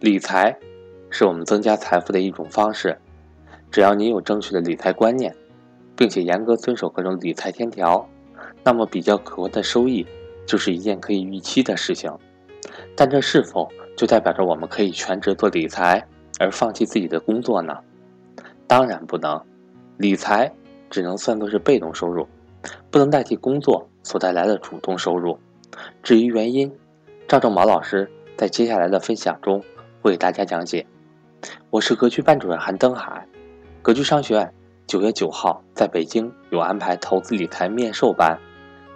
理财是我们增加财富的一种方式，只要你有正确的理财观念，并且严格遵守各种理财天条，那么比较可观的收益就是一件可以预期的事情。但这是否就代表着我们可以全职做理财而放弃自己的工作呢？当然不能，理财只能算作是被动收入，不能代替工作所带来的主动收入。至于原因，赵正毛老师在接下来的分享中会给大家讲解。我是格局班主任韩登海，格局商学院九月九号在北京有安排投资理财面授班，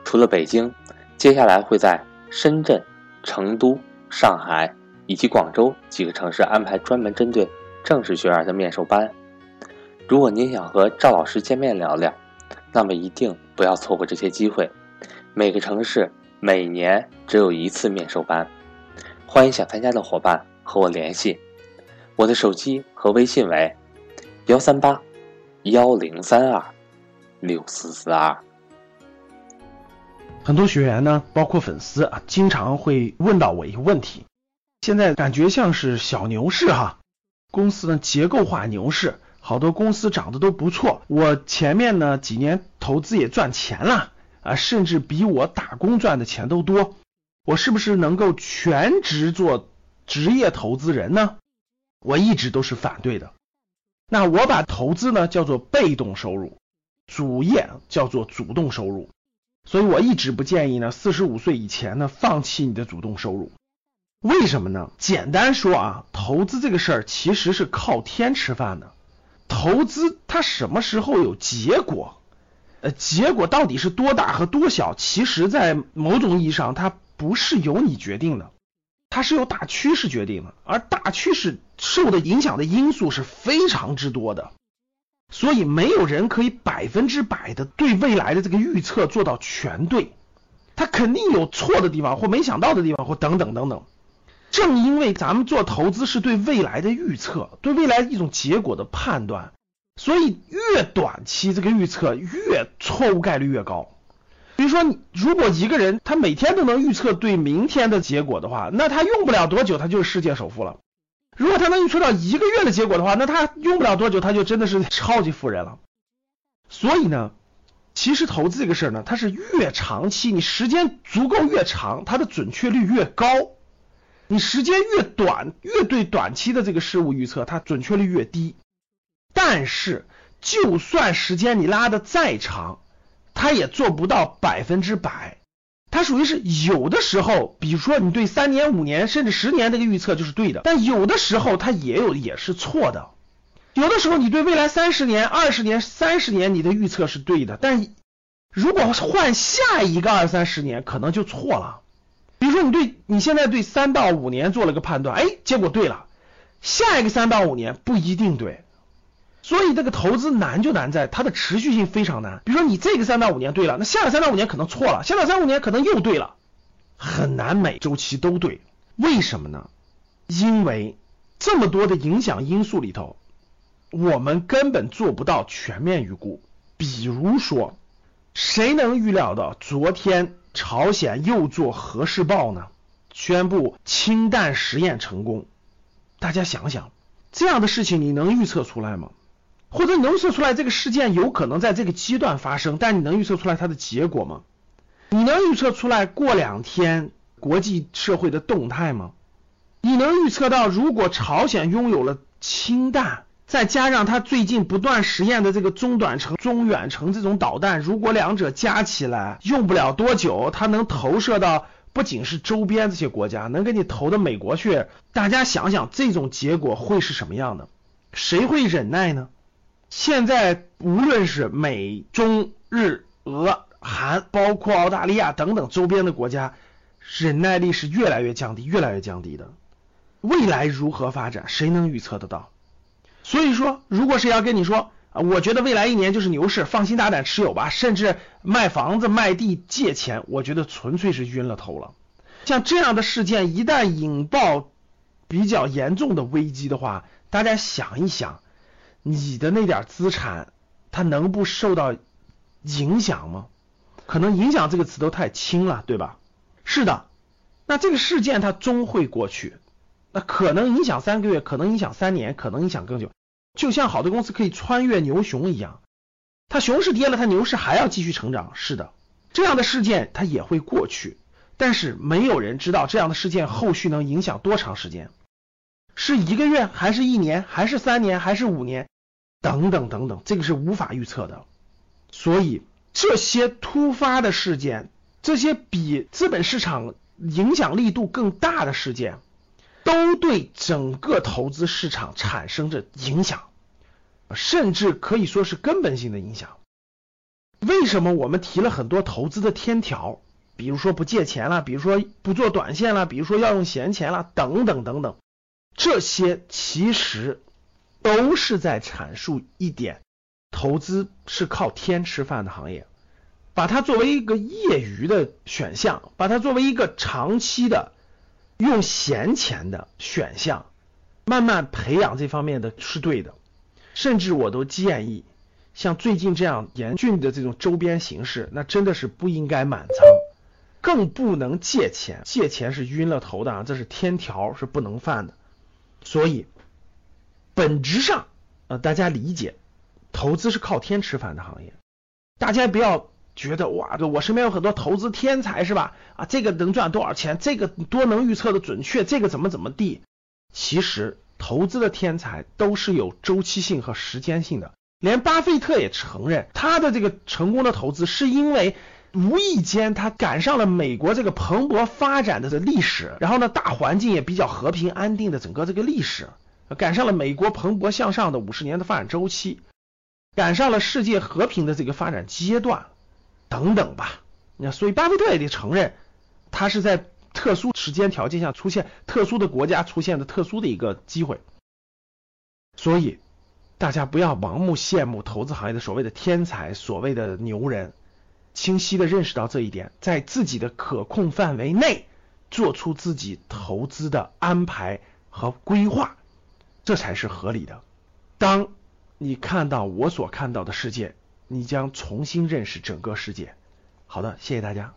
除了北京，接下来会在深圳、成都、上海以及广州几个城市安排专门针对正式学员的面授班。如果您想和赵老师见面聊聊，那么一定不要错过这些机会。每个城市。每年只有一次面授班，欢迎想参加的伙伴和我联系，我的手机和微信为幺三八幺零三二六四四二。很多学员呢，包括粉丝啊，经常会问到我一个问题：现在感觉像是小牛市哈，公司呢结构化牛市，好多公司涨得都不错，我前面呢几年投资也赚钱了。啊，甚至比我打工赚的钱都多，我是不是能够全职做职业投资人呢？我一直都是反对的。那我把投资呢叫做被动收入，主业叫做主动收入，所以我一直不建议呢四十五岁以前呢放弃你的主动收入。为什么呢？简单说啊，投资这个事儿其实是靠天吃饭的，投资它什么时候有结果？呃，结果到底是多大和多小，其实，在某种意义上，它不是由你决定的，它是由大趋势决定的，而大趋势受的影响的因素是非常之多的，所以没有人可以百分之百的对未来的这个预测做到全对，它肯定有错的地方或没想到的地方或等等等等。正因为咱们做投资是对未来的预测，对未来一种结果的判断。所以越短期这个预测越错误概率越高。比如说，你如果一个人他每天都能预测对明天的结果的话，那他用不了多久他就是世界首富了。如果他能预测到一个月的结果的话，那他用不了多久他就真的是超级富人了。所以呢，其实投资这个事儿呢，它是越长期，你时间足够越长，它的准确率越高；你时间越短，越对短期的这个事物预测，它准确率越低。但是，就算时间你拉的再长，它也做不到百分之百。它属于是有的时候，比如说你对三年、五年甚至十年这个预测就是对的，但有的时候它也有也是错的。有的时候你对未来三十年、二十年、三十年你的预测是对的，但如果换下一个二三十年，可能就错了。比如说你对你现在对三到五年做了个判断，哎，结果对了，下一个三到五年不一定对。所以这个投资难就难在它的持续性非常难。比如说你这个三到五年对了，那下个三到五年可能错了，下个三五年可能又对了，很难每周期都对。为什么呢？因为这么多的影响因素里头，我们根本做不到全面预估。比如说，谁能预料到昨天朝鲜又做核试爆呢？宣布氢弹实验成功，大家想想，这样的事情你能预测出来吗？或者你能预测出来这个事件有可能在这个阶段发生，但你能预测出来它的结果吗？你能预测出来过两天国际社会的动态吗？你能预测到如果朝鲜拥有了氢弹，再加上它最近不断实验的这个中短程、中远程这种导弹，如果两者加起来用不了多久，它能投射到不仅是周边这些国家，能给你投到美国去？大家想想这种结果会是什么样的？谁会忍耐呢？现在无论是美、中、日、俄、韩，包括澳大利亚等等周边的国家，忍耐力是越来越降低，越来越降低的。未来如何发展，谁能预测得到？所以说，如果谁要跟你说啊，我觉得未来一年就是牛市，放心大胆持有吧，甚至卖房子、卖地、借钱，我觉得纯粹是晕了头了。像这样的事件一旦引爆比较严重的危机的话，大家想一想。你的那点资产，它能不受到影响吗？可能影响这个词都太轻了，对吧？是的，那这个事件它终会过去，那可能影响三个月，可能影响三年，可能影响更久。就像好的公司可以穿越牛熊一样，它熊市跌了，它牛市还要继续成长。是的，这样的事件它也会过去，但是没有人知道这样的事件后续能影响多长时间，是一个月，还是一年，还是三年，还是五年，等等等等，这个是无法预测的。所以这些突发的事件，这些比资本市场影响力度更大的事件。都对整个投资市场产生着影响，甚至可以说是根本性的影响。为什么我们提了很多投资的天条？比如说不借钱了，比如说不做短线了，比如说要用闲钱了，等等等等。这些其实都是在阐述一点：投资是靠天吃饭的行业，把它作为一个业余的选项，把它作为一个长期的。用闲钱的选项，慢慢培养这方面的是对的，甚至我都建议，像最近这样严峻的这种周边形势，那真的是不应该满仓，更不能借钱，借钱是晕了头的啊，这是天条，是不能犯的。所以，本质上，呃，大家理解，投资是靠天吃饭的行业，大家不要。觉得哇，我身边有很多投资天才是吧？啊，这个能赚多少钱？这个多能预测的准确？这个怎么怎么地？其实投资的天才都是有周期性和时间性的。连巴菲特也承认，他的这个成功的投资是因为无意间他赶上了美国这个蓬勃发展的这历史，然后呢，大环境也比较和平安定的整个这个历史，赶上了美国蓬勃向上的五十年的发展周期，赶上了世界和平的这个发展阶段。等等吧，那所以巴菲特也得承认，他是在特殊时间条件下出现，特殊的国家出现的特殊的一个机会。所以大家不要盲目羡慕投资行业的所谓的天才、所谓的牛人，清晰的认识到这一点，在自己的可控范围内做出自己投资的安排和规划，这才是合理的。当你看到我所看到的世界。你将重新认识整个世界。好的，谢谢大家。